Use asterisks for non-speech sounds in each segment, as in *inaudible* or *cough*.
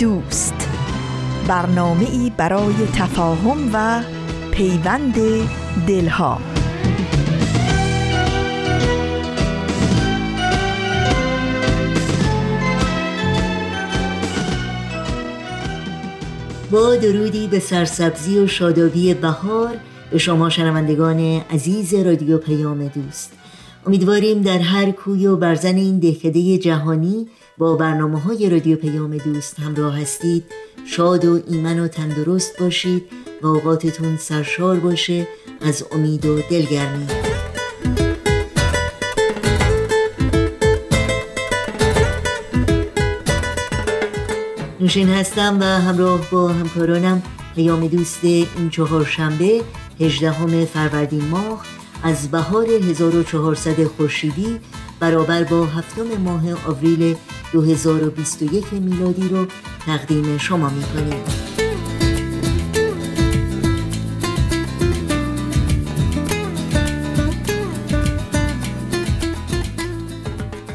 دوست. برنامه ای برای تفاهم و پیوند دلها. با درودی به سرسبزی و شادابی بهار به شما شنوندگان عزیز رادیو پیام دوست. امیدواریم در هر کوی و برزن این دهکده جهانی با برنامه های رادیو پیام دوست همراه هستید. شاد و ایمن و تندرست باشید. و اوقاتتون سرشار باشه. از امید و دلگرمی. نوشین هستم و همراه با همکارانم پیام دوست این چهار شنبه 18 فروردین ماه از بهار 1400 خورشیدی برابر با هفتم ماه آوریل 2021 میلادی رو تقدیم شما می کنیم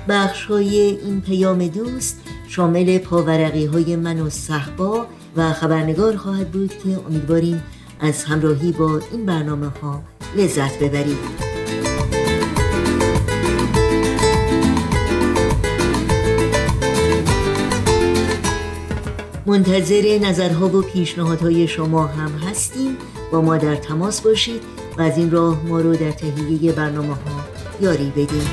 بخش های این پیام دوست شامل پاورقی های من و صحبا و خبرنگار خواهد بود که امیدواریم از همراهی با این برنامه ها لذت ببرید. منتظر نظرها و پیشنهادهای شما هم هستیم. با ما در تماس باشید و از این راه ما رو در تهیه برنامه ها یاری بدیم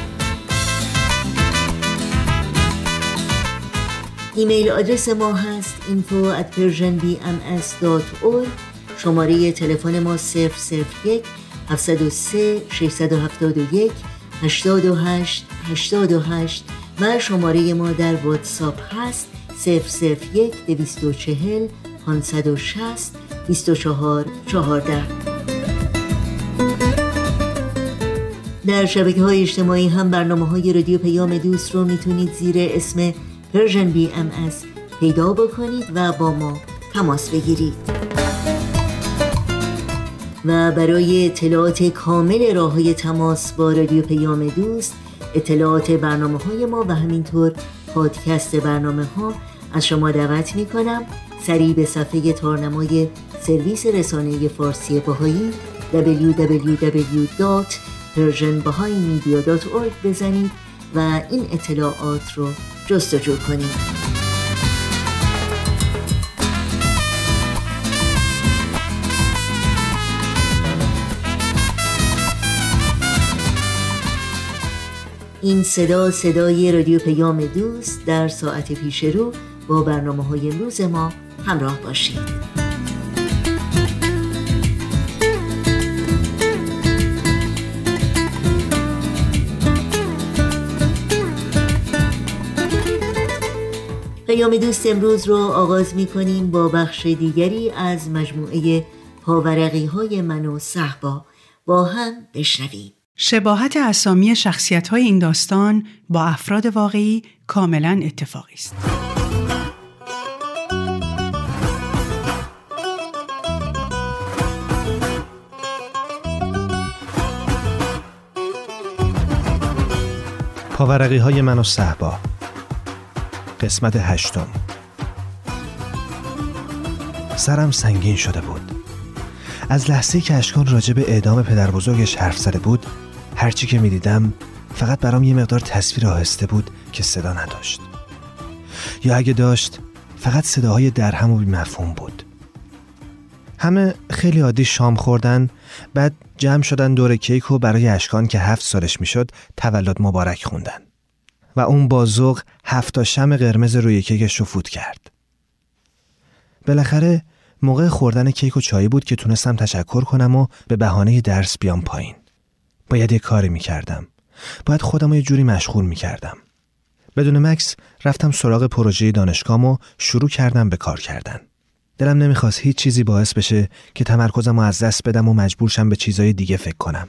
ایمیل آدرس ما هست info at persianbms.org شماره تلفن ما 001 703 671 828 828 و شماره ما در واتساپ هست. 001 240 560 24 14 در شبکه های اجتماعی هم برنامه های رادیو پیام دوست رو می‌تونید زیر اسم Persian BMS پیدا بکنید و با ما تماس بگیرید. و برای اطلاعات کامل راه های تماس با رادیو پیام دوست اطلاعات برنامه های ما و همینطور پادکست برنامه ها از شما دعوت می کنم سریع به صفحه تارنمای سرویس رسانه فارسی باهایی www.persianbahaimedia.org بزنید و این اطلاعات رو جستجو کنید. این صدا صدای رادیو پیام دوست در ساعت پیش رو با برنامه های امروز ما همراه باشید. پیام دوست امروز رو آغاز می کنیم با بخش دیگری از مجموعه پاورقی های من و صحبا. با هم بشنویم. شباهت اسامی شخصیت های این داستان با افراد واقعی کاملا اتفاقی است. پاورقی های من و صحبا قسمت هشتم. سرم سنگین شده بود. از لحظه که اشکان راجع به اعدام پدر بزرگش حرف زده بود هرچی که می‌دیدم فقط برام یه مقدار تصویر آهسته بود که صدا نداشت. یا اگه داشت فقط صداهای درهم و مفهوم بود. همه خیلی عادی شام خوردن بعد جمع شدن دور کیک و برای اشکان که هفت سالش می‌شد تولد مبارک خوندن. و اون با ذوق هفت شم قرمز روی کیکش رو فوت کرد. بالاخره موقع خوردن کیک و چایی بود که تونستم تشکر کنم و به بهانه درس بیام پایین. باید یه کاری می‌کردم. باید خودم یه جوری مشغول می‌کردم. بدون مکس رفتم سراغ پروژه دانشگاهم و شروع کردم به کار کردن. دلم نمی‌خواست هیچ چیزی باعث بشه که تمرکزم رو از دست بدم و مجبورشم به چیزای دیگه فکر کنم.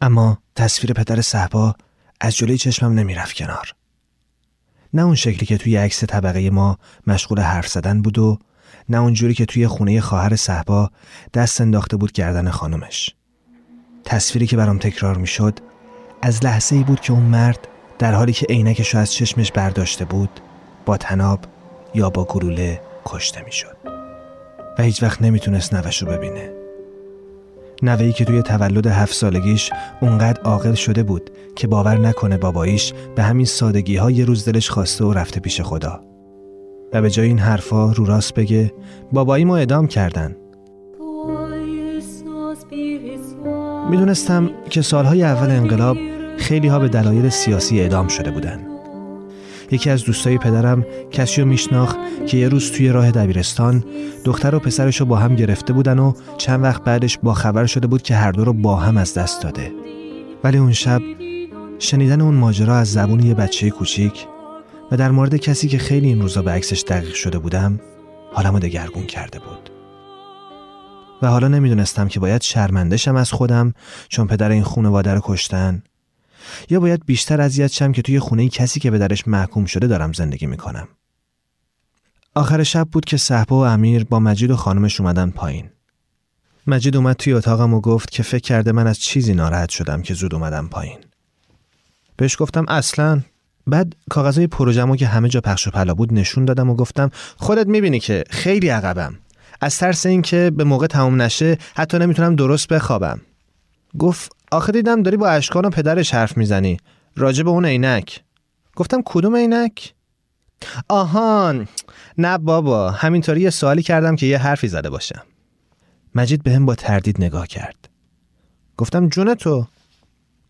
اما تصویر پدر صحبا از جلوی چشمم نمی‌رفت کنار. نه اون شکلی که توی عکس طبقه ما مشغول حرف زدن بود و نه اونجوری که توی خونه خواهر صحبا دست انداخته بود گردن خانمش. تصویری که برام تکرار می‌شد از لحظه ای بود که اون مرد در حالی که عینکش از چشمش برداشته بود با تناب یا با گلوله کشته می‌شد و هیچ وقت نمی‌تونست نوش رو ببینه. نوهی که توی تولد هفت سالگیش اونقدر عاقل شده بود که باور نکنه باباییش به همین سادگی ها یه روز دلش خواسته و رفته پیش خدا. و به جای این حرفا رو راست بگه بابایی ما ادام کردن. می‌دونستم که سالهای اول انقلاب خیلی ها به دلایل سیاسی اعدام شده بودن. یکی از دوستای پدرم کسی رو میشناخت که یه روز توی راه دبیرستان دختر و پسرش رو با هم گرفته بودن و چند وقت بعدش با خبر شده بود که هر دو رو با هم از دست داده. ولی اون شب شنیدن اون ماجرا از زبون یه بچه کوچیک و در مورد کسی که خیلی این روزا به عکسش دقیق شده بودم حالمو دگرگون کرده بود. و حالا نمی‌دونستم که باید شرمندشم از خودم چون پدر این خانواده رو کشتن. یا باید بیشتر اذیت شم که توی خونه کسی که به درش محکوم شده دارم زندگی می‌کنم. آخر شب بود که صحبا و امیر با مجید و خانمش اومدن پایین. مجید اومد توی اتاقم و گفت که فکر کرده من از چیزی ناراحت شدم که زود اومدم پایین. بهش گفتم اصلا بعد کاغذهای پروژمو که همه جا پخش و پلا بود نشون دادم و گفتم خودت می‌بینی که خیلی عقبم. از ترس اینکه به موقع تموم نشه حتی نمی‌تونم درست بخوابم. گفت آخه دیدم داری با اشکان و پدرش حرف می‌زنی. راجع به اون عینک. گفتم کدوم عینک؟ آهان. نه بابا همینطوری یه سوالی کردم که یه حرفی زده باشم مجید به هم با تردید نگاه کرد. گفتم جون تو؟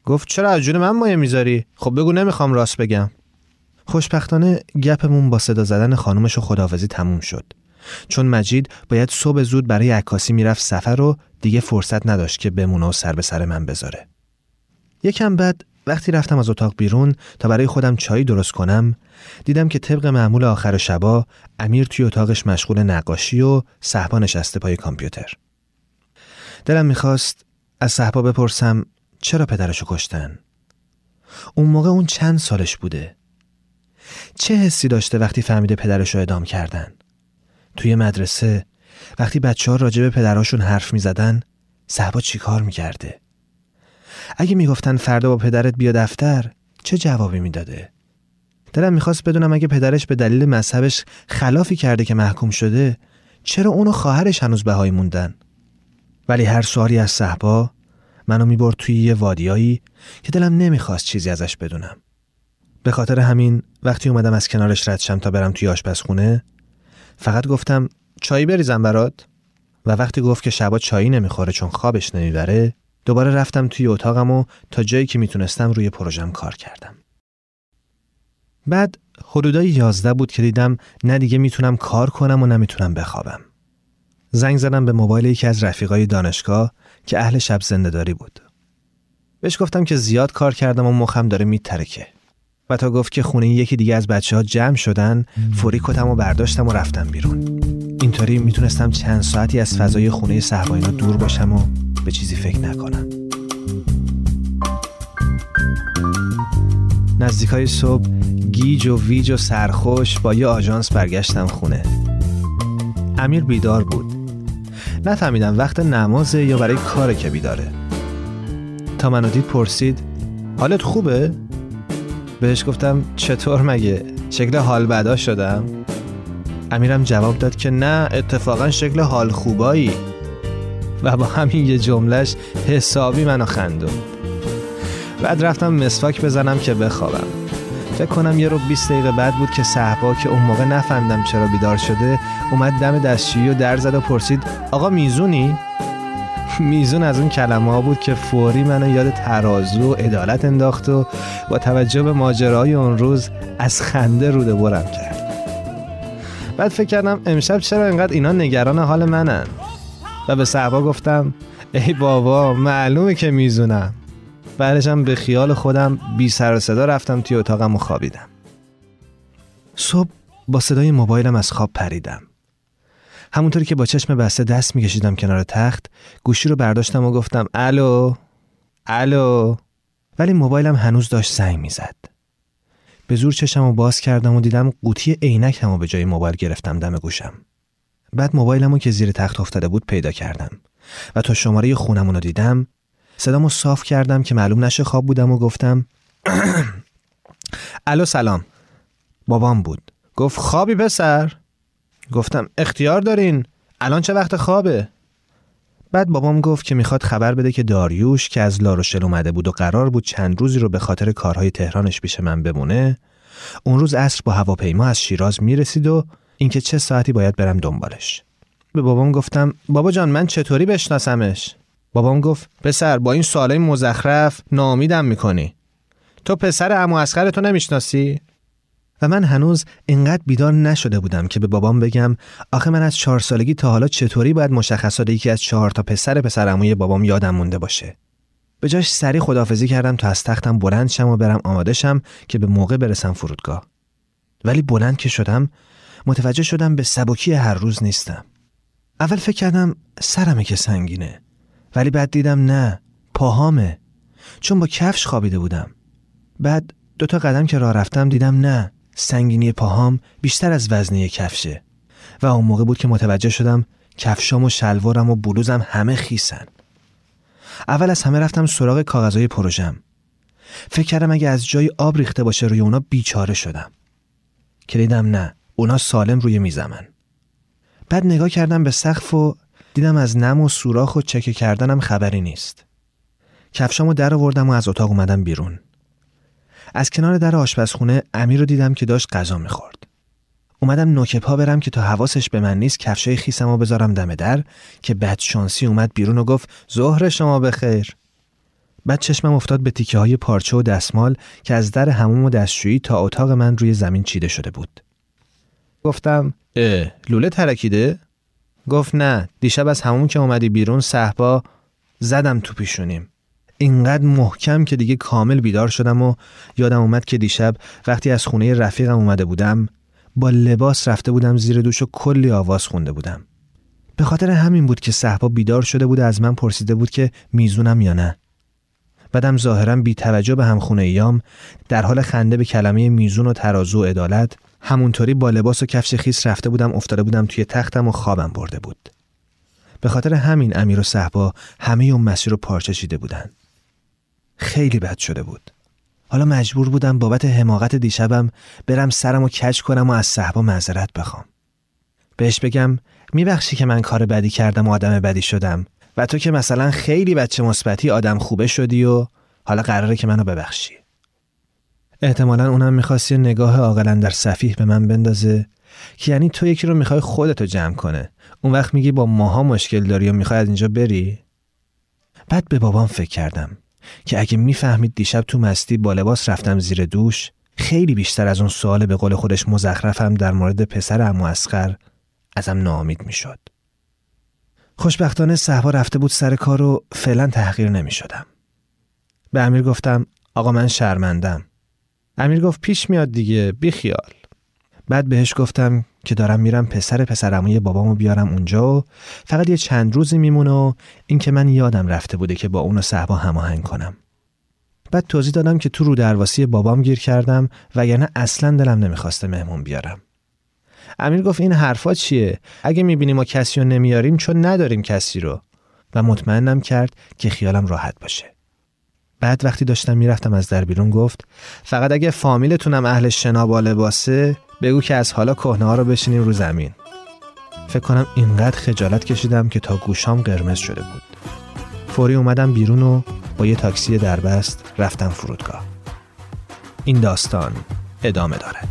گفت چرا؟ از جون من مایه می‌ذاری؟ خب بگو نمی‌خوام راست بگم. خوشبختانه گپمون با صدا زدن خانومش و خداحافظی تموم شد. چون مجید باید صبح زود برای عکاسی می‌رفت سفر و دیگه فرصت نداشت که بمونه و سر به سر من بذاره. یکم بعد وقتی رفتم از اتاق بیرون تا برای خودم چای درست کنم دیدم که طبق معمول آخر شبا امیر توی اتاقش مشغول نقاشی و صحبا نشسته پای کامپیوتر. دلم می‌خواست از صحبا بپرسم چرا پدرشو کشتن؟ اون موقع اون چند سالش بوده؟ چه حسی داشته وقتی فهمیده پدرشو ادام کردن؟ توی مدرسه وقتی بچه ها راجع به پدراشون حرف می زدن صحبا چی کار می کرده؟ اگه می‌گفتن فردا با پدرت بیا دفتر چه جوابی می‌داده؟ دلم می‌خواست بدونم اگه پدرش به دلیل مذهبش خلافی کرده که محکوم شده چرا اونو خواهرش هنوز بهایی موندن؟ ولی هر سوالی از صحبا منو می‌برد توی یه وادیایی که دلم نمی‌خواست چیزی ازش بدونم. به خاطر همین وقتی اومدم از کنارش ردشم تا برم توی آشپزخونه فقط گفتم چایی بریزم برات. و وقتی گفت که شبا چایی نمی‌خوره چون خوابش نمی‌بره دوباره رفتم توی اتاقم و تا جایی که می‌تونستم روی پروژم کار کردم. بعد حدودای یازده بود که دیدم نه دیگه می‌تونم کار کنم و نمی‌تونم بخوابم. زنگ زدم به موبایل یکی از رفیقای دانشگاه که اهل شب زنده بود. بهش گفتم که زیاد کار کردم و مخم داره میترکه. و تا گفت که خونه یکی دیگه از بچه ها جمع شدن فوری کتم و برداشتم و رفتم بیرون. اینطوری می‌تونستم چند ساعتی از فضای خونه صحباینا دور باشم و به چیزی فکر نکنم. نزدیک های صبح گیج و ویج و سرخوش با یه آژانس برگشتم خونه. امیر بیدار بود. نفهمیدم وقت نمازه یا برای کاره که بیداره. تا منو دید پرسید حالت خوبه؟ بهش گفتم چطور مگه؟ شکل حال بدا شدم. امیرم جواب داد که نه اتفاقا شکل حال خوبایی. و با همین یه جملهش حسابی منو خندون. بعد رفتم مسواک بزنم که بخوابم. فکر کنم یه رو 20 دقیقه بعد بود که صحبا که اون موقع نفهمیدم چرا بیدار شده اومد دم دستشویی و در زد و پرسید آقا میزونی؟ میزون از اون کلمه ها بود که فوری منو یاد ترازو و عدالت انداخت و با توجه به ماجرای اون روز از خنده روده برم کرد. بعد فکر کردم امشب چرا اینقدر اینا نگران حال منن؟ و به صحبا گفتم ای بابا معلومه که میزونم. بعدشم به خیال خودم بی سر و صدا رفتم توی اتاقم و خوابیدم. صبح با صدای موبایلم از خواب پریدم. همونطوری که با چشم بسته دست میکشیدم کنار تخت گوشی رو برداشتم و گفتم الو الو. ولی موبایلم هنوز داشت زنگ می‌زد. به زور چشم رو باز کردم و دیدم قوطی عینک همو به جای موبایل گرفتم دم گوشم. بعد موبایلمو که زیر تخت افتاده بود پیدا کردم و تا شماره خونمون رو دیدم صدامو صاف کردم که معلوم نشه خواب بودم و گفتم *clears throat* الو سلام. بابام بود. گفت خوابی پسر؟ گفتم اختیار دارین؟ الان چه وقت خوابه؟ بعد بابام گفت که می‌خواد خبر بده که داریوش که از لاروشل اومده بود و قرار بود چند روزی رو به خاطر کارهای تهرانش پیش من بمونه اون روز عصر با هواپیما از شیراز می‌رسید و اینکه چه ساعتی باید برم دنبالش. به بابام گفتم بابا جان من چطوری بشناسمش؟ بابام گفت پسر با این سوالای مزخرف ناامیدم می‌کنی. تو پسر عمو اسخر تو نمی‌شناسی؟ و من هنوز اینقدر بیدار نشده بودم که به بابام بگم آخه من از چهار سالگی تا حالا چطوری باید مشخصات یکی از چهار تا پسر پسرعموی بابام یادم مونده باشه؟ به جاش سری خدافزی کردم تا از تختم بلند شم و برم آماده شم که به موقع برسم فرودگاه. ولی بلند که شدم متوجه شدم به سبکی هر روز نیستم. اول فکر کردم سرمه که سنگینه ولی بعد دیدم نه پاهامه. چون با کفش خوابیده بودم. بعد دو تا قدم که راه رفتم دیدم نه. سنگینی پاهام بیشتر از وزنه کفشه و اون موقع بود که متوجه شدم کفشام و شلوارم و بلوزم همه خیسن. اول از همه رفتم سراغ کاغذهای پروژم. فکر کردم اگه از جای آب ریخته باشه روی اونا بیچاره شدم. که دیدم نه اونا سالم روی میزمن. بعد نگاه کردم به سقف و دیدم از نم و سوراخ و چکه کردنم خبری نیست. کفشامو در آوردم و از اتاق اومدم بیرون. از کنار در آشپزخونه امیر رو دیدم که داشت غذا می‌خورد. اومدم نوک پا برم که تا حواسش به من نیست کفشای خیسم و بذارم دم در که بد شانسی اومد بیرون و گفت ظهر شما بخیر. بعد چشمم افتاد به تیکه های پارچه و دستمال که از در هموم و دستشویی تا اتاق من روی زمین چیده شده بود. گفتم اه لوله ترکیده؟ گفت نه دیشب از همون که اومدی بیرون صحبا زدم تو پیشونیم. اینقدر محکم که دیگه کامل بیدار شدم و یادم اومد که دیشب وقتی از خونه رفیقم اومده بودم با لباس رفته بودم زیر دوش و کلی آواز خونده بودم. به خاطر همین بود که صحبا بیدار شده بود از من پرسیده بود که میزونم یا نه. بعدم ظاهرا بی توجه به همخونه ایام در حال خنده به کلمه میزون و ترازو و عدالت همونطوری با لباس و کفش خیس رفته بودم افتاده بودم توی تختم و خوابم برده بود. به خاطر همین امیر و صحبا همه اون مسیر رو پارچه چیده بودن. خیلی بد شده بود. حالا مجبور بودم بابت حماقت دیشبم برم سرم و کج کنم و از صحبا معذرت بخوام. بهش بگم میبخشی که من کار بدی کردم و آدم بدی شدم و تو که مثلا خیلی بچه مثبتی آدم خوبه شدی و حالا قراره که منو ببخشی. احتمالا اونم می‌خواستی نگاه عاقلا در صفیح به من بندازه که یعنی تو یکی رو می‌خوای خودتو جمع کنه. اون وقت میگی با ماها مشکل داری و می‌خوای از اینجا بری؟ بعد به بابام فکر کردم. که اگه می‌فهمید دیشب تو مستی با لباس رفتم زیر دوش خیلی بیشتر از اون سوال به قول خودش مزخرفم در مورد پسر امو اسخر ازم ناامید می‌شد. خوشبختانه صحبا رفته بود سر کار و فعلا تحقیر نمی شدم. به امیر گفتم آقا من شرمندم. امیر گفت پیش میاد دیگه بیخیال. بعد بهش گفتم که دارم میرم پسر پسرموی بابامو بیارم اونجا. و فقط یه چند روزی میمونه و اینکه من یادم رفته بوده که با اون و صحبا هماهنگ کنم. بعد توضیح دادم که تو رو درواسی بابام گیر کردم و یعنی اصلا دلم نمی‌خواسته مهمون بیارم. امیر گفت این حرفا چیه؟ اگه می‌بینیم ما کسی رو نمیاریم چون نداریم کسی رو. و مطمئنم کرد که خیالم راحت باشه. بعد وقتی داشتم می‌رفتم از در بیرون گفت فقط اگه فامیلتونم اهل شنا لباسه بگو که از حالا کهنه ها رو بشینیم رو زمین. فکر کنم اینقدر خجالت کشیدم که تا گوشام قرمز شده بود. فوری اومدم بیرون و با یه تاکسی دربست رفتم فرودگاه. این داستان ادامه دارد.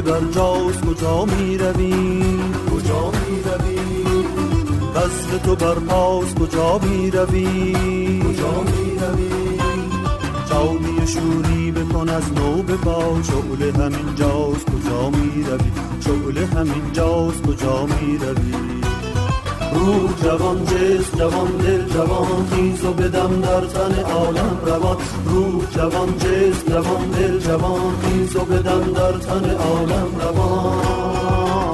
بر کجا می روی کجا می تو بر پاس کجا می روی کجا می روی جامی شوری بکن از نو با شغل همین جاز کجا می روی شغل همین جاز کجا می روی روح جوان جسم جوان دل جوان خیز و بدم در تن عالم روان. روح جوان جسم جوان دل جوان خیز و بدم در تن عالم روان.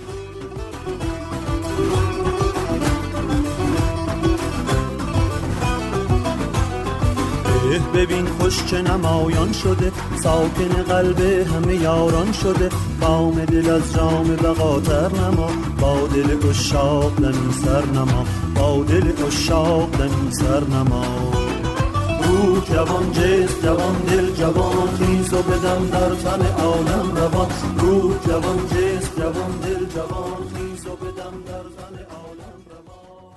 ببین خوش چه نمایان شده. ساکن قلب همه یاران شده. بام دل از جام بقاتر نما. با دل اشاق دمی سر نما. با دل اشاق دمی سر نما. روح جوان جسم جوان دل جوان خیز و بدم در تن عالم روان روح جوان جسم جوان دل جوان خیز و بدم در تن عالم روان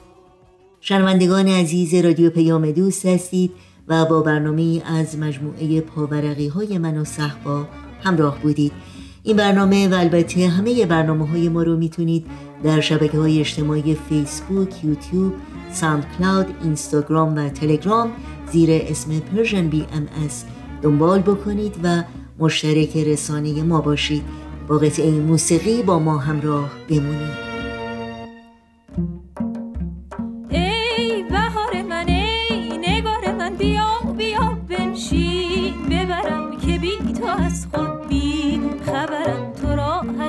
شنوندگان عزیز رادیو پیام دوست هستید. و با برنامه از مجموعه پاورقی های من و صحبا همراه بودید. این برنامه و البته همه برنامه های ما رو می‌تونید در شبکه های اجتماعی فیسبوک، یوتیوب، SoundCloud، اینستاگرام و تلگرام زیر اسم Persian BMS دنبال بکنید و مشترک رسانه ما باشید. با قطعه موسیقی با ما همراه بمونید.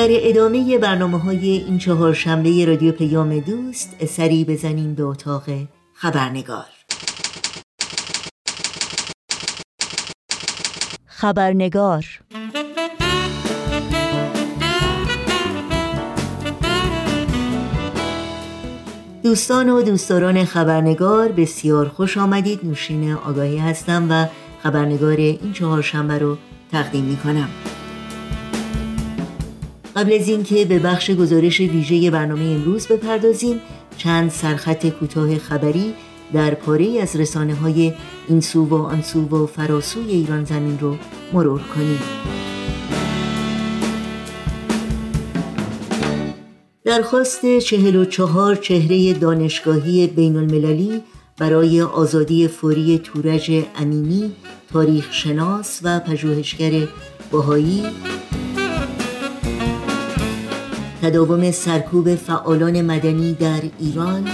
در ادامه برنامه های این چهار شنبه رادیو پیام دوست سری بزنیم به اتاق خبرنگار. خبرنگار. دوستان و دوستداران خبرنگار بسیار خوش آمدید. نوشین آگاهی هستم و خبرنگار این چهار شنبه رو تقدیم می کنم قبل از اینکه به بخش گزارش ویژه برنامه امروز بپردازیم چند سرخط کوتاه خبری در پاره از رسانه های این سو و آن سو و فراسوی ایران زمین رو مرور کنیم. درخواست چهل و چهار چهره دانشگاهی بین المللی برای آزادی فوری تورج امینی تاریخ شناس و پژوهشگر باهایی تداوم سرکوب فعالان مدنی در ایران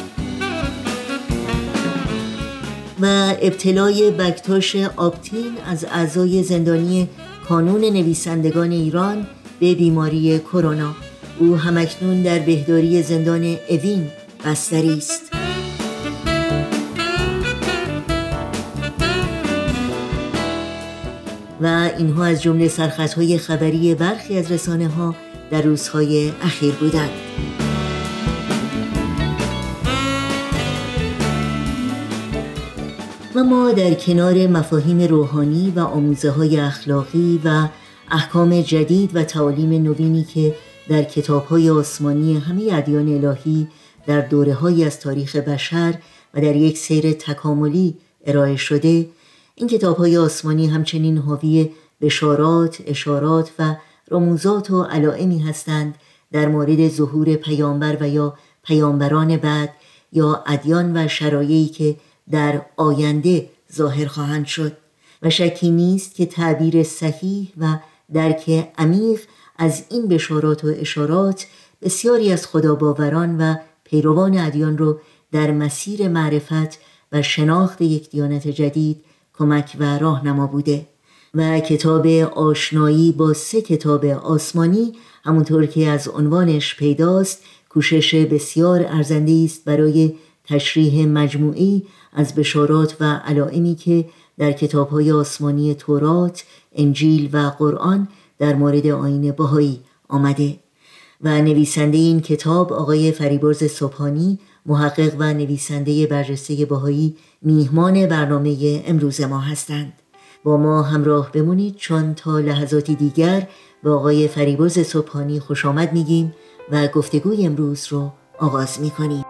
و ابتلای بکتاش آپتین از اعضای زندانی کانون نویسندگان ایران به بیماری کرونا. او همکنون در بهداری زندان اوین بستری است. و اینها از جمله سرخطهای خبری برخی از رسانه ها در روزهای اخیر بودند. و ما در کنار مفاهیم روحانی و آموزه های اخلاقی و احکام جدید و تعالیم نوینی که در کتاب های آسمانی همه ادیان الهی در دوره های از تاریخ بشر و در یک سیر تکاملی ارائه شده این کتاب های آسمانی همچنین حاوی بشارات، اشارات و رموزات و علائمی هستند در مورد ظهور پیامبر و یا پیامبران بعد یا ادیان و شرایعی که در آینده ظاهر خواهند شد. و شکی نیست که تعبیر صحیح و درک عمیق از این بشارات و اشارات بسیاری از خداباوران و پیروان ادیان رو در مسیر معرفت و شناخت یک دیانت جدید کمک و راهنما بوده. و کتاب آشنایی با سه کتاب آسمانی همونطور که از عنوانش پیداست کوشش بسیار ارزنده است برای تشریح مجموعی از بشارات و علائمی که در کتابهای آسمانی تورات، انجیل و قرآن در مورد آین بهایی آمده. و نویسنده این کتاب آقای فریبرز صبحانی محقق و نویسنده برجسته بهایی میهمان برنامه امروز ما هستند. با ما همراه بمونید. چون تا لحظاتی دیگر با آقای فریبرز صبحانی خوش آمد میگیم و گفتگوی امروز رو آغاز می‌کنیم.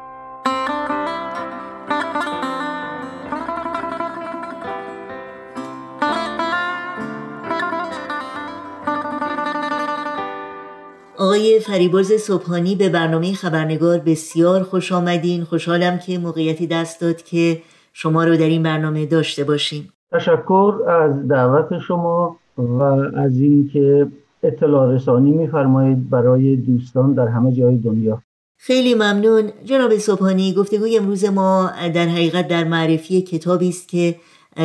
آقای فریبرز صبحانی به برنامه خبرنگار بسیار خوش آمدین. خوشحالم که موقعیتی دست داد که شما رو در این برنامه داشته باشیم. تشکر از دعوت شما و از اینکه اطلاع رسانی میفرمایید برای دوستان در همه جای دنیا. خیلی ممنون. جناب صبحانی گفتگوی امروز ما در حقیقت در معرفی کتابی است که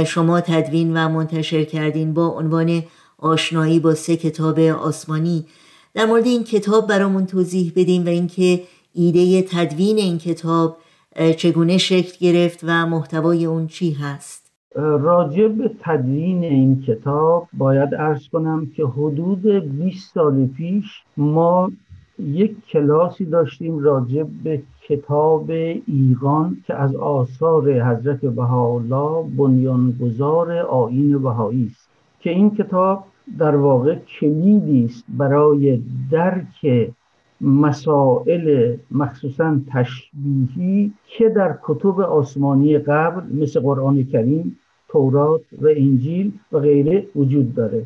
شما تدوین و منتشر کردین با عنوان آشنایی با سه کتاب آسمانی. در مورد این کتاب برامون توضیح بدیم و اینکه ایده تدوین این کتاب چگونه شکل گرفت و محتوای اون چی هست. راجع به تدوین این کتاب باید ارز کنم که حدود 20 سال پیش ما یک کلاسی داشتیم راجع به کتاب ایران که از آثار حضرت بهاءالله بنیانگذار آیین بهایی است که این کتاب در واقع کلیدی است برای درک مسائل مخصوصا تشبیهی که در کتب آسمانی قبل مثل قرآن کریم تورات و انجیل و غیره وجود داره.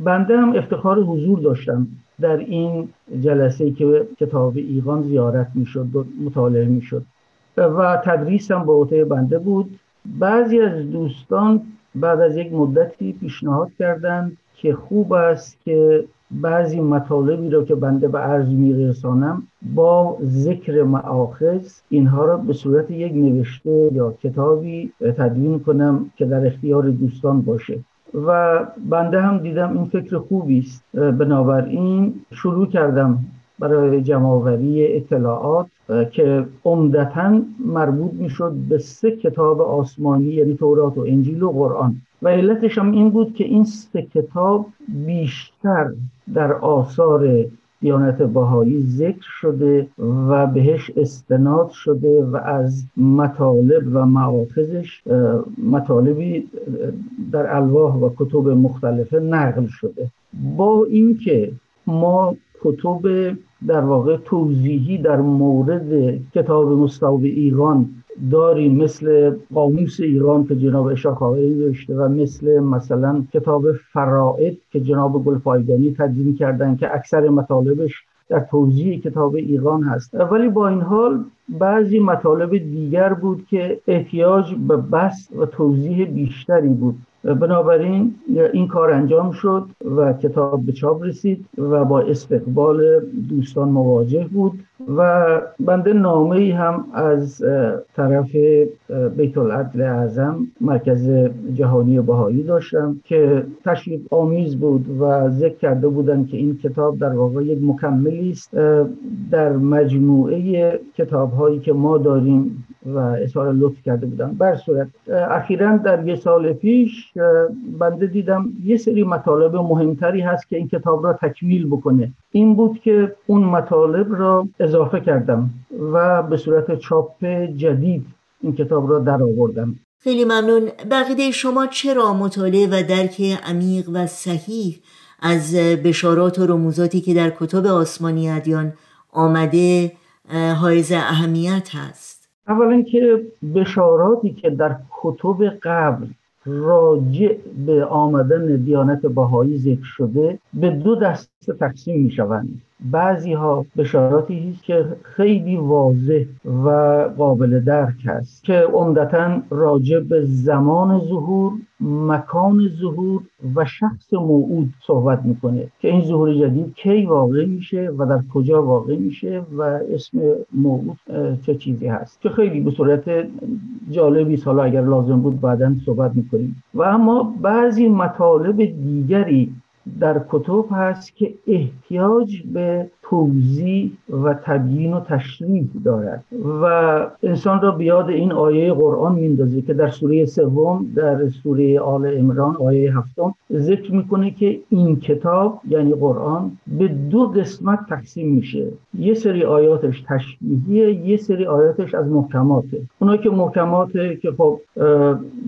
بنده هم افتخار حضور داشتم در این جلسه که کتاب ایقان زیارت می‌شد و مطالعه می‌شد. و تدریسم با عهده بنده بود. بعضی از دوستان بعد از یک مدتی پیشنهاد کردند که خوب است که بعضی مطالبی را که بنده به عرض میرسانم با ذکر معاخذ اینها را به صورت یک نوشته یا کتابی تدوین کنم که در اختیار دوستان باشه. و بنده هم دیدم این فکر خوبی است. بنابراین شروع کردم برای جمعآوری اطلاعات که عمدتا مربوط می‌شد به سه کتاب آسمانی یعنی تورات و انجیل و قرآن. و علتش هم این بود که این سه کتاب بیشتر در آثار دیانت باهایی ذکر شده و بهش استناد شده و از مطالب و معاخذش مطالبی در الواح و کتب مختلفه نقل شده. با اینکه ما کتب در واقع توضیحی در مورد کتاب مستوب ایران داریم مثل قاموس ایران که جناب اشاخاوری نوشته و مثل مثلا کتاب فرائد که جناب گلپایگانی تدوین کردن که اکثر مطالبش در توضیح کتاب ایران هست. ولی با این حال بعضی مطالب دیگر بود که احتیاج به بس و توضیح بیشتری بود. بنابراین این کار انجام شد و کتاب به چاپ رسید و با استقبال دوستان مواجه بود و بنده نامه ای هم از طرف بیت العدل اعظم مرکز جهانی بهایی داشتم که تشویق آمیز بود و ذکر کرده بودن که این کتاب در واقع یک مکملی است در مجموعه کتاب هایی که ما داریم و اظهار لطف کرده بودم. بر صورت اخیرا در یه سال پیش بنده دیدم یه سری مطالب مهمتری هست که این کتاب را تکمیل بکنه. این بود که اون مطالب را اضافه کردم و به صورت چاپ جدید این کتاب را در آوردم. خیلی ممنون. بقیده شما چرا مطالعه و درک عمیق و صحیح از بشارات و رموزاتی که در کتب آسمانی ادیان آمده حائز اهمیت هست؟ اولا که بشاراتی که در کتب قبل راجع به آمدن دیانت بهایی ذکر شده به دو دسته تقسیم می شوند بعضی ها بشاراتی است که خیلی واضح و قابل درک است که عمدتا راجع به زمان ظهور مکان ظهور و شخص موعود صحبت می‌کنه که این ظهور جدید کی واقع میشه و در کجا واقع میشه و اسم موعود چه چیزی هست که خیلی به صورت جالبی حالا اگر لازم بود بعدا صحبت می‌کنیم. و اما بعضی مطالب دیگری در کتب هست که احتیاج به توضیح و تبیین و تشریح دارد. و انسان را بیاد این آیه قرآن میندازه که در سوره سوم در سوره آل عمران آیه هفتم ذکر می‌کنه که این کتاب یعنی قرآن به دو قسمت تقسیم میشه. یه سری آیاتش تشبیهیه یه سری آیاتش از محکماته. اونا که محکماته که خب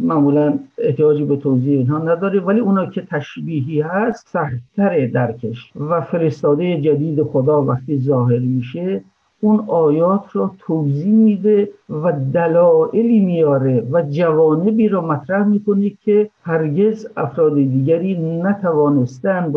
معمولا احتیاجی به توضیح اینها نداره ولی اونا که تشبیهی هست سختتر درکش و فرستاده جدید خدا وقتی ظاهر میشه اون آیات را توضیح میده و دلایلی میاره و جوانبی را مطرح می‌کنه که هرگز افراد دیگری نتوانستن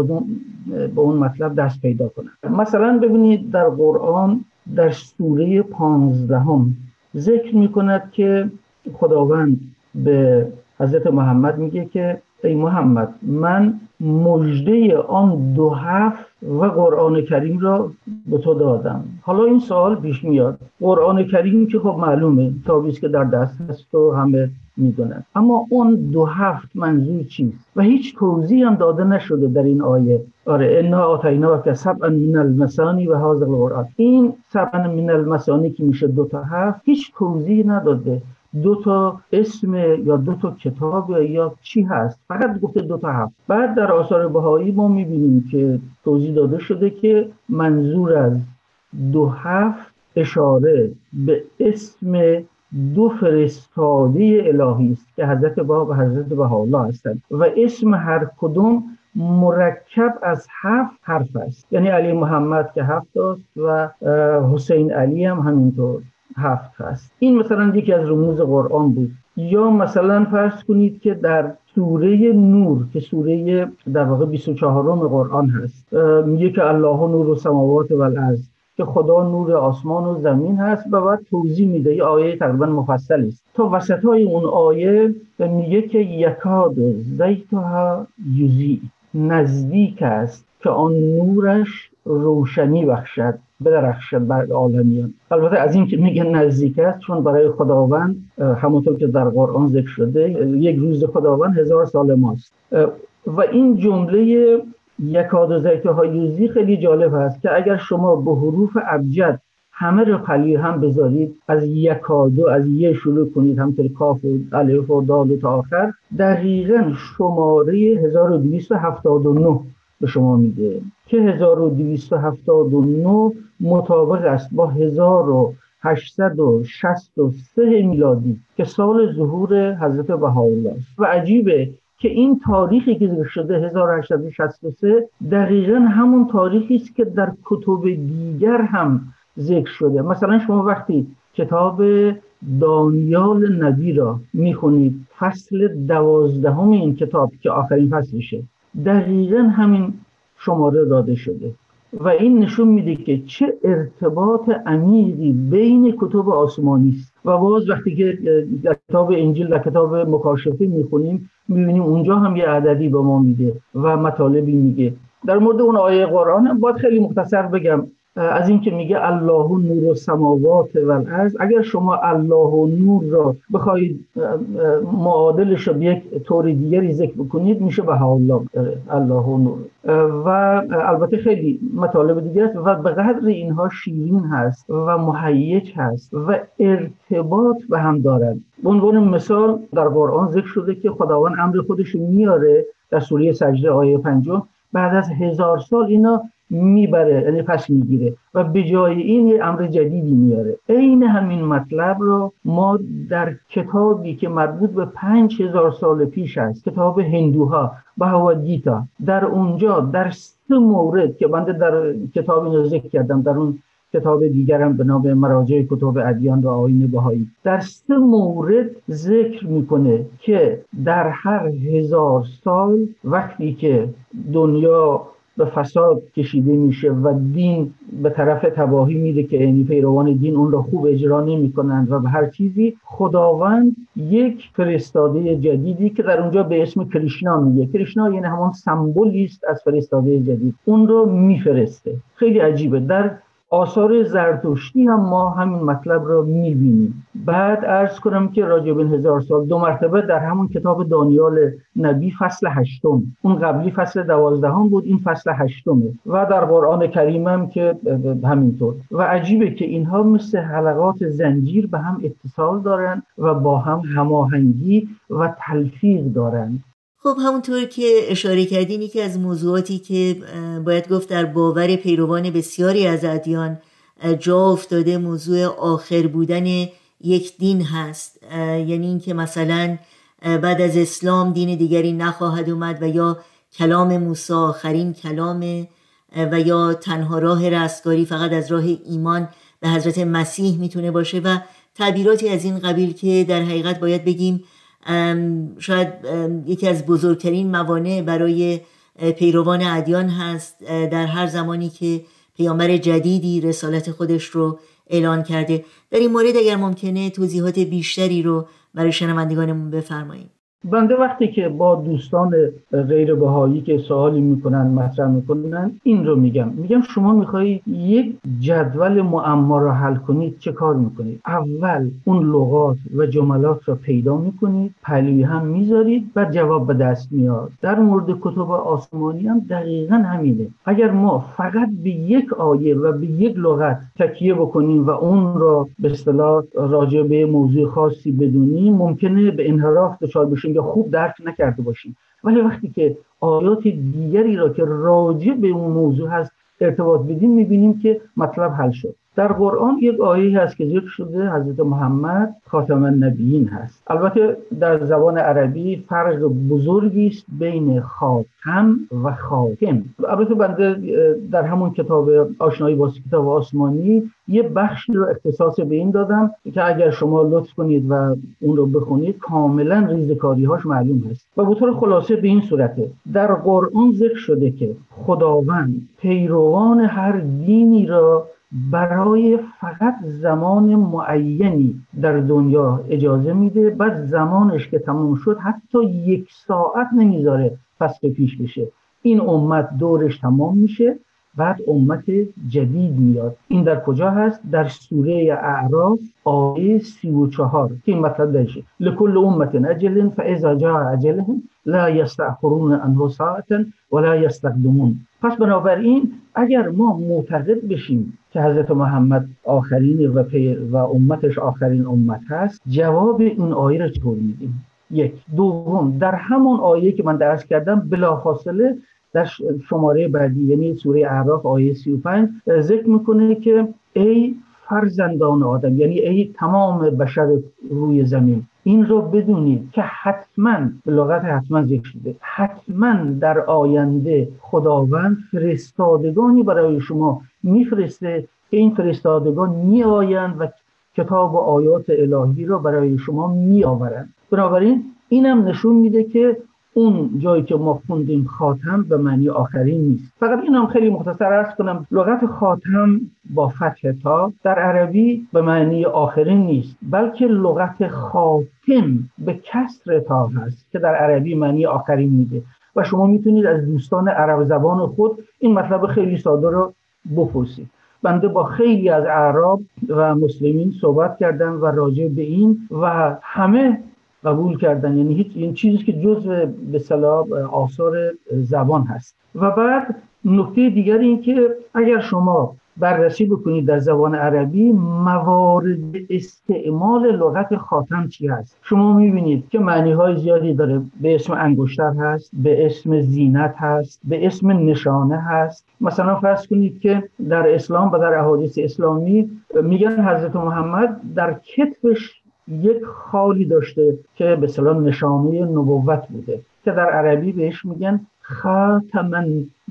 به اون مطلب دست پیدا کنند مثلا ببینید در قرآن در سوره پانزدهم ذکر می‌کند که خداوند به حضرت محمد میگه که ای محمد من مجده آن دو هفت و قرآن کریم را به تو دادم. حالا این سوال پیش میاد. قرآن کریم که خب معلومه تابیست که در دست هست و همه می‌دونن. اما اون دو هفت منظور چیست؟ و هیچ توضیح هم داده نشده در این آیه. آره انا آتینا که سبعا من المسانی و حاضر القرآن. این سبعا من المسانی که میشه دو تا هفت هیچ توضیح نداده. دو تا اسم یا دو تا کتاب یا چی هست؟ فقط گفته دو تا هفت. بعد در آثار بهایی ما می‌بینیم که توضیح داده شده که منظور از دو هفت اشاره به اسم دو فرستاده الهی است که حضرت باب و حضرت بهاءالله هستند و اسم هر کدوم مرکب از هفت حرف است. یعنی علی محمد که هفت است و حسین علی هم همینطور. هفت هست. این مثلا یکی از رموز قرآن بود. یا مثلا فرض کنید که در سوره نور که سوره در واقع 24 قرآن هست میگه که الله نور و سماوات و الارض که خدا نور آسمان و زمین هست و بعد توضیح میده. یه آیه تقریبا مفصلی است. تا وسط های اون آیه میگه که یکاد زیتها یوزی نزدیک است که آن نورش روشنی بخشد بدرخشد بر عالمیان. البته از این که میگه نزدیک است چون برای خداوند همونطور که در قرآن ذکر شده یک روز خداوند هزار سال ماست. و این جمله یکاد و زیت یوزی خیلی جالب هست که اگر شما به حروف ابجد همه رو پلی هم بذارید از یکادو از یه شروع کنید همطور کاف و الف و دال و تا آخر دقیقا شماره 1279 به شما میده که 1279 مطابق است با 1863 میلادی که سال ظهور حضرت بهاءالله است. و عجیبه که این تاریخی که ذکر شده 1863 دقیقا همون تاریخی است که در کتب دیگر هم ذکر شده. مثلا شما وقتی کتاب دانیال نبی را می‌خونید فصل دوازدهم این کتاب که آخرین فصلشه دقیقا همین شماره داده شده. و این نشون میده که چه ارتباط عمیقی بین کتب آسمانی است. و باز وقتی که کتاب انجیل و کتاب مکاشفه می‌خونیم می‌بینیم اونجا هم یه عددی به ما میده و مطالبی میگه. در مورد اون آیه قرآن باید خیلی مختصر بگم. از اینکه میگه الله نور و سماوات و الارض اگر شما الله و نور را بخواهید معادلش رو به یک طور دیگری ذکر بکنید میشه به الله الله و نور. و البته خیلی مطالب دیگه است. و به قدر اینها شیرین هست و محیج هست و ارتباط به هم دارند. به عنوان مثال در قرآن ذکر شده که خداوند امر خودش میاره در سوره سجده آیه پنجم. بعد از هزار سال اینا می‌بره یعنی پس می‌گیره. و به جای این امر جدیدی میاره. عین همین مطلب رو ما در کتابی که مربوط به پنج هزار سال پیش است کتاب هندوها گیتا در اونجا در سه مورد که بنده در کتاب اینو ذکر کردم در اون کتاب دیگرم به نام مراجع کتاب ادیان و آین بهایی در سه مورد ذکر می‌کنه که در هر هزار سال وقتی که دنیا به فساد کشیده میشه و دین به طرف تباهی میره که یعنی پیروان دین اون را خوب اجرا نمی‌کنند و به هر چیزی خداوند یک فرستاده جدیدی که در اونجا به اسم کریشنا میگه. کریشنا یعنی همان سمبولی است از فرستاده جدید. اون رو میفرسته. خیلی عجیبه. در آثار زرتشتی هم ما همین مطلب را می‌بینیم. بعد ارز کنم که راجع به هزار سال دو مرتبه در همون کتاب دانیال نبی فصل هشتم اون قبلی فصل دوازدهم بود این فصل هشتمه. و در قرآن کریم هم که همینطور. و عجیبه که اینها مثل حلقات زنجیر به هم اتصال دارند و با هم هماهنگی و تلفیق دارند خب همونطور که اشاره کردین یکی از موضوعاتی که باید گفت در باور پیروان بسیاری از ادیان جا افتاده موضوع آخر بودن یک دین هست. یعنی اینکه مثلا بعد از اسلام دین دیگری نخواهد اومد و یا کلام موسی آخرین کلام و یا تنها راه رستگاری فقط از راه ایمان به حضرت مسیح می‌تونه باشه و تعبیراتی از این قبیل که در حقیقت باید بگیم شاید یکی از بزرگترین موانع برای پیروان ادیان هست در هر زمانی که پیامبر جدیدی رسالت خودش رو اعلان کرده. در این مورد اگر ممکنه توضیحات بیشتری رو برای شنوندگانمون بفرمایید. بنده وقتی که با دوستان غیر بهایی که سوالی می‌کنن مطرح می‌کنن این رو میگم. میگم شما می‌خواهید یک جدول معما رو حل کنید چه کار می‌کنید؟ اول اون لغات و جملات رو پیدا می‌کنید پلوی هم می‌ذارید و جواب به دست میاد. در مورد کتب آسمانی هم دقیقا همینه. اگر ما فقط به یک آیه و به یک لغت تکیه بکنیم و اون را به اصطلاح راجع به موضوع خاصی بدونیم ممکنه به انحراف دچار بشیم. یا خوب درک نکرده باشیم. ولی وقتی که آیات دیگری را که راجع به اون موضوع هست ارتباط بدیم می‌بینیم که مطلب حل شد. در قرآن یک آیه هست که ذکر شده حضرت محمد خاتم النبیین هست. البته در زبان عربی فرق بزرگی است بین خاتم و خاتم. البته بنده در همون کتاب آشنایی با کتاب آسمانی یه بخشی رو اختصاص به این دادم که اگر شما لطف کنید و اون رو بخونید کاملا ریزکاری هاش معلوم هست. و به طور خلاصه به این صورته در قرآن ذکر شده که خداوند پیروان هر دینی را برای فقط زمان معینی در دنیا اجازه میده. بعد زمانش که تموم شد حتی یک ساعت نمی‌ذاره فصل پیش بشه. این امت دورش تمام میشه. بعد امت جدید میاد. این در کجا هست؟ در سوره اعراف آیه سی و چهار. که این مطلب درشه. لکل امت اجل فاذا جاء اجلهم لا یستأخرون عنه ساعتا ولا یستقدمون. پس بنابراین اگر ما معتقد بشیم که حضرت محمد آخرین و, و امتش آخرین امت هست جواب این آیه را چطور میدیم؟ یک. دوم در همون آیه که من درس کردم بلافاصله در شماره بعدی یعنی سوره اعراف آیه 35 ذکر می‌کنه که ای فرزندان آدم یعنی ای تمام بشر روی زمین. این رو بدونید که حتما به لغت حتما ذکر شده حتما در آینده خداوند فرستادگانی برای شما میفرسته. که این فرستادگان میآیند و کتاب و آیات الهی را برای شما میآورند. بنابراین اینم نشون میده که اون جایی که ما خوندیم خاتم به معنی آخرین نیست. فقط این هم خیلی مختصر ارز کنم. لغت خاتم با فتح تا در عربی به معنی آخرین نیست بلکه لغت خاتم به کسر تا هست که در عربی معنی آخرین میده و شما می‌تونید از دوستان عرب زبان خود این مطلب خیلی ساده رو بپرسید. بنده با خیلی از اعراب و مسلمین صحبت کردم و راجع به این و همه قبول کردن. یعنی هیچ این چیزی که جزء به صلاح آثار زبان هست. و بعد نکته دیگر این که اگر شما بررسی بکنید در زبان عربی موارد استعمال لغت خاتم چی هست؟ شما می‌بینید که معنی های زیادی داره. به اسم انگشتر هست به اسم زینت هست به اسم نشانه هست. مثلا فرض کنید که در اسلام و در احادیث اسلامی میگن حضرت محمد در کتفش یک خالی داشته که به صلاح نشانه نبوت بوده که در عربی بهش میگن خاتم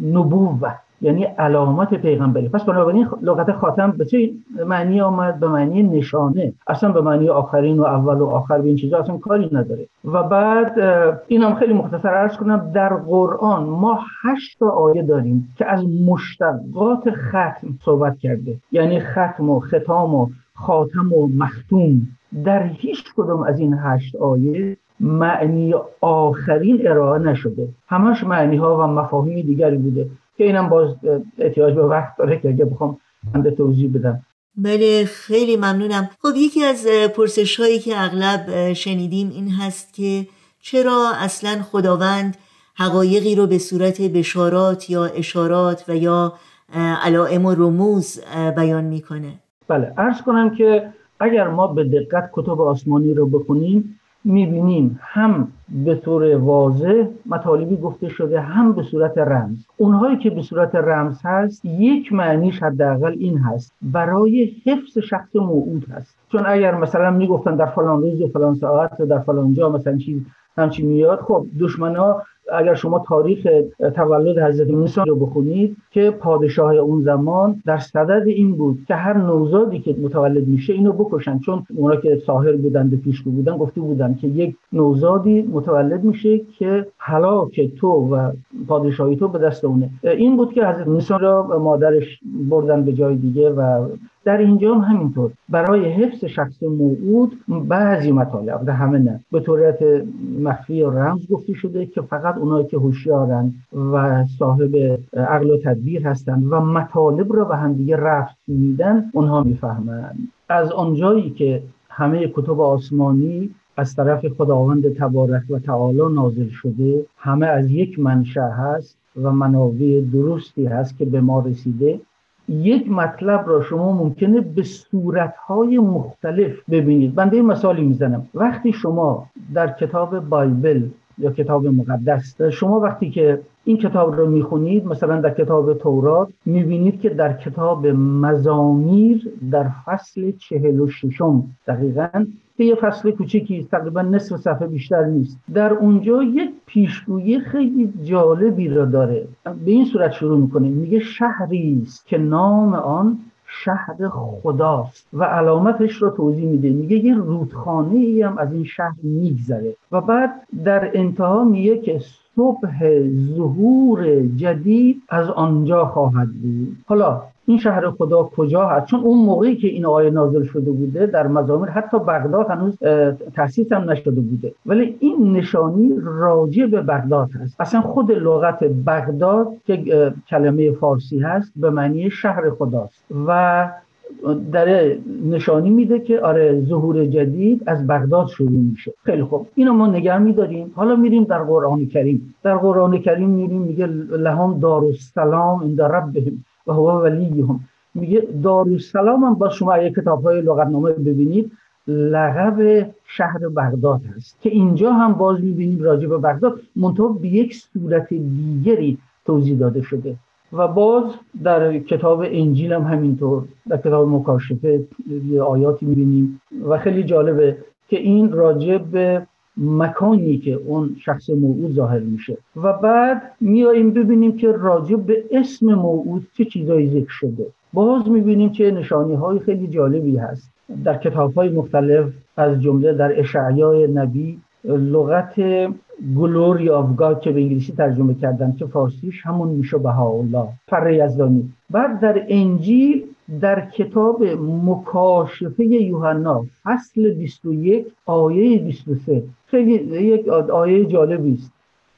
نبوت یعنی علامت پیغمبری. پس بنابراین لغت خاتم به چه معنی آمد؟ به معنی نشانه. اصلا به معنی آخرین و اول و آخر به این چیزا اصلا کاری نداره. و بعد این هم خیلی مختصر عرض کنم در قرآن ما هشت آیه داریم که از مشتقات ختم صحبت کرده. یعنی ختم و ختام و خاتم و مختوم. در هیچ کدوم از این هشت آیه معنی آخرین ارائه نشده. همش معنی ها و مفاهیم دیگری بوده که اینم باز احتیاج به وقت داره که اگه بخوام من توضیح بدم. بله خیلی ممنونم. خب یکی از پرسش هایی که اغلب شنیدیم این هست که چرا اصلا خداوند حقایقی رو به صورت بشارات یا اشارات و یا علائم و رموز بیان می‌کنه؟ بله ارز کنم که اگر ما به دقت کتب آسمانی رو بخونیم می‌بینیم هم به طور واضح مطالبی گفته شده هم به صورت رمز. اونهایی که به صورت رمز هست یک معنیش حداقل این هست برای حفظ شخص موعود هست. چون اگر مثلا می‌گفتن در فلان روز و فلان ساعت و در فلان جا مثلا چیز همچی میاد خب دشمن ها اگر شما تاریخ تولد حضرت موسی رو بخونید که پادشاه اون زمان در صدد این بود که هر نوزادی که متولد میشه اینو بکشن. چون اونا که ساحر بودن به پیشگو بودن گفته بودن که یک نوزادی متولد میشه که هلاک تو و پادشاهی تو به دست اونه. این بود که حضرت موسی را مادرش بردن به جای دیگه و در اینجا هم همینطور. برای حفظ شخص موعود بعضی مطالب در همه نه. به طورت مخفی و رمز گفته شده که فقط اونایی که هوشیارن و صاحب عقل و تدبیر هستند و مطالب را به همدیگه رفت میدن اونها می‌فهمند از آنجایی که همه کتب آسمانی از طرف خداوند تبارک و تعالی نازل شده همه از یک منشأ هست و منابع درستی هست که به ما رسیده. یک مطلب را شما ممکنه به صورتهای مختلف ببینید. من به مثالی می‌زنم. وقتی شما در کتاب بایبل یا کتاب مقدس. شما وقتی که این کتاب رو می‌خونید مثلا در کتاب تورات می‌بینید که در کتاب مزامیر در فصل چهل و ششم دقیقا یه فصل کوچکی تقریبا نصف صفحه بیشتر نیست. در اونجا یک پیشگویی خیلی جالبی را داره. به این صورت شروع می‌کنه. میگه شهری است که نام آن شهر خداست و علامتش رو توضیح میده. میگه یه رودخانه ای هم از این شهر میگذره و بعد در انتها میگه که صبح ظهور جدید از آنجا خواهد بود. حالا این شهر خدا کجا هست؟ چون اون موقعی که این آیه نازل شده بوده در مزامیر حتی بغداد هنوز تاسیس هم نشده بوده. ولی این نشانی راجع به بغداد هست. اصلا خود لغت بغداد که کلمه فارسی هست به معنی شهر خداست. و در نشانی میده که آره ظهور جدید از بغداد شروع میشه. خیلی خوب. اینو ما نگه میداریم. حالا میریم در قرآن کریم. در قرآن کریم میریم میگه لهم دارالسلام عند ربهم. و هو ولیهم میگه دارالسلام هم با شما یک کتاب های لغتنامه ببینید. لقب شهر بغداد هست. که اینجا هم باز می‌بینیم راجع به بغداد. منتها به یک صورت دیگری توضیح داده شده. و باز در کتاب انجیل هم همینطور. در کتاب مکاشفه آیاتی می‌بینیم. و خیلی جالبه که این راجع به مکانی که اون شخص موعود ظاهر میشه. و بعد میاییم ببینیم که راجع به اسم موعود چه چیزایی ذکر شده. باز می‌بینیم که نشانی های خیلی جالبی هست. در کتاب های مختلف از جمله در اشعیای نبی لغت گلوری آف گاد که به انگلیسی ترجمه کردن که فارسیش همون میشه الله فر یزدانی بعد در انجیل در کتاب مکاشفه یوحنا فصل 21 آیه 23 خیلی یک آیه جالبی است.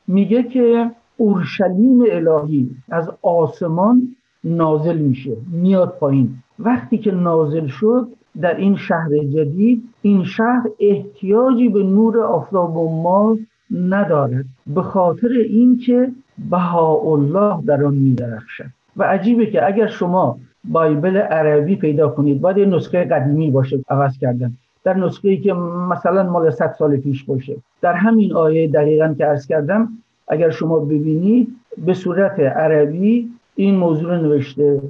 میگه که اورشلیم الهی از آسمان نازل میشه میاد پایین. وقتی که نازل شد در این شهر جدید این شهر احتیاجی به نور آفتاب و ماه ندارد به خاطر اینکه بهاءالله در آن میدرخشد. و عجیبه که اگر شما بایبل عربی پیدا کنید. باید نسخه قدیمی باشه عوض کردن. در نسخه ای که مثلا مال 100 سال پیش باشه. در همین آیه دقیقا که عرض کردم اگر شما ببینید به صورت عربی این موضوع نوشته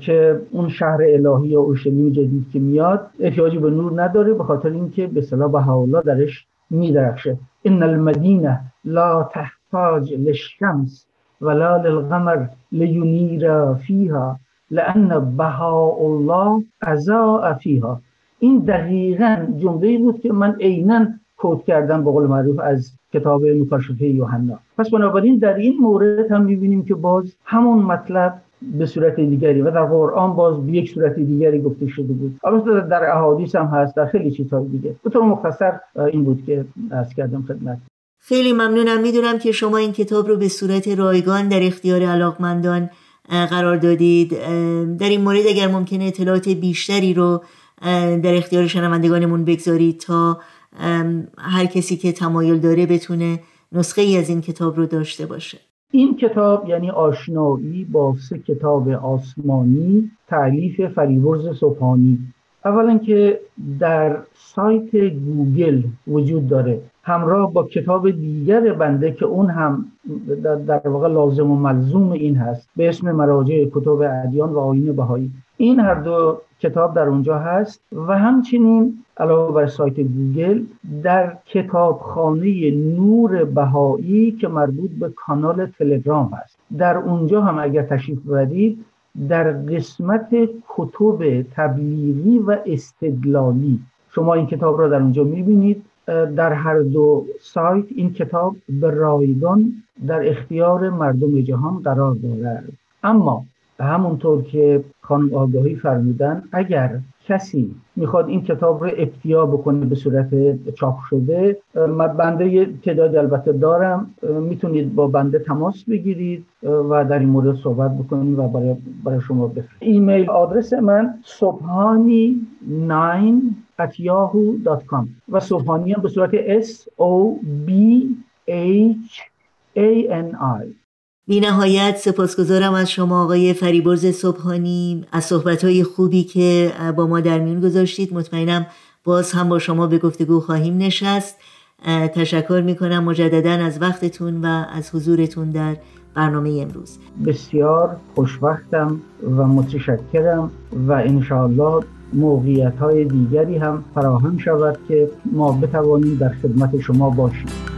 که اون شهر الهی یا اورشلیم جدید که میاد احتیاجی به نور نداره به خاطر اینکه به صلاح بهاءالله درش میدرخشه. ان المدینه لا تحتاج للشمس ولا للقمر لینیر فیها. لان بهاء الله ازاء فیها این دقیقا جمله بود که من عینا کود کردم به قول معروف از کتاب مکاشفه یوحنا. پس بنابراین در این مورد هم می‌بینیم که باز همون مطلب به صورت دیگری و در قرآن باز به یک صورت دیگری گفته شده بود. البته در احادیث هم هست در خیلی چیزهای دیگه. به طور مختصر این بود که از کردم خدمت. خیلی ممنونم. می‌دونم که شما این کتاب رو به صورت رایگان در اختیار علاقمندان قرار دادید. در این مورد اگر ممکنه اطلاعات بیشتری رو در اختیار شنوندگانمون بگذارید تا هر کسی که تمایل داره بتونه نسخه ای از این کتاب رو داشته باشه. این کتاب یعنی آشنایی با سه کتاب آسمانی تعلیف فریبرز صبحانی. اولا که در سایت گوگل وجود داره همراه با کتاب دیگر بنده که اون هم در واقع لازم و ملزوم این هست به اسم مراجع کتب ادیان و آیین بهایی. این هر دو کتاب در اونجا هست و همچنین علاوه بر سایت گوگل در کتابخانه نور بهایی که مربوط به کانال تلگرام هست. در اونجا هم اگر تشریف ببرید در قسمت کتب تبلیغی و استدلالی. شما این کتاب را در اونجا می‌بینید. در هر دو سایت این کتاب به رایگان در اختیار مردم جهان قرار دارد. اما همونطور که خانم آگاهی فرمودن اگر کسی می‌خواد این کتاب رو ابتیا بکنه به صورت چاپ شده بنده یه تعداد البته دارم می‌تونید با بنده تماس بگیرید و در این مورد صحبت بکنید و برای, برای شما بفرستید ایمیل آدرس من صبحانی 9 at yahoo.com و صبحانی هم به صورت S O B H A N I. بی نهایت سپاسگزارم از شما آقای فریبرز صبحانی از صحبتهای خوبی که با ما در میون گذاشتید. مطمئنم باز هم با شما به گفتگو خواهیم نشست. تشکر می‌کنم مجددا از وقتتون و از حضورتون در برنامه امروز. بسیار خوشوقتم و متشکرم و انشاءالله موقعیت های دیگری هم فراهم شود که ما بتوانیم در خدمت شما باشیم.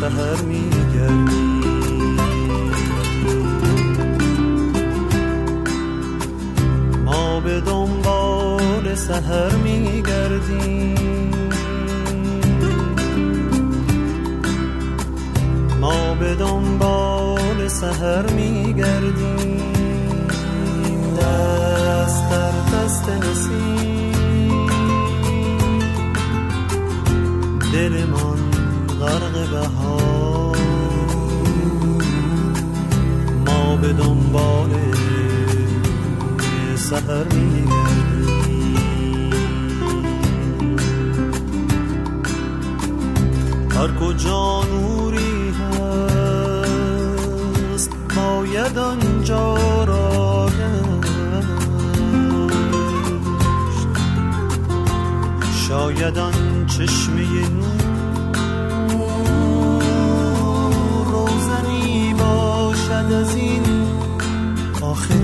سهر میگردیم. ما به دنبال سهر میگردیم. ما به دنبال سهر میگردیم. دست در دست نسیم. دل من غرق بهار. ما به دنبال میگردیم هر کجا نوری هست باید آنجا را شاید آن چشمه نور از این آخر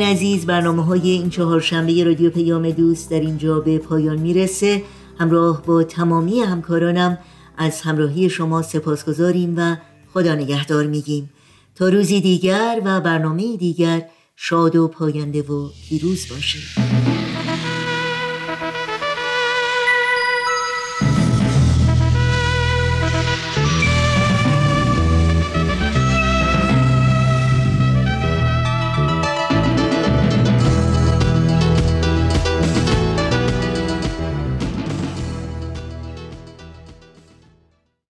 عزیز برنامه های این چهارشنبه رادیو پیام دوست در اینجا به پایان می‌رسه. همراه با تمامی همکارانم از همراهی شما سپاسگزاریم و خدا نگهدار میگیم. تا روزی دیگر و برنامه دیگر شاد و پاینده و پیروز باشید.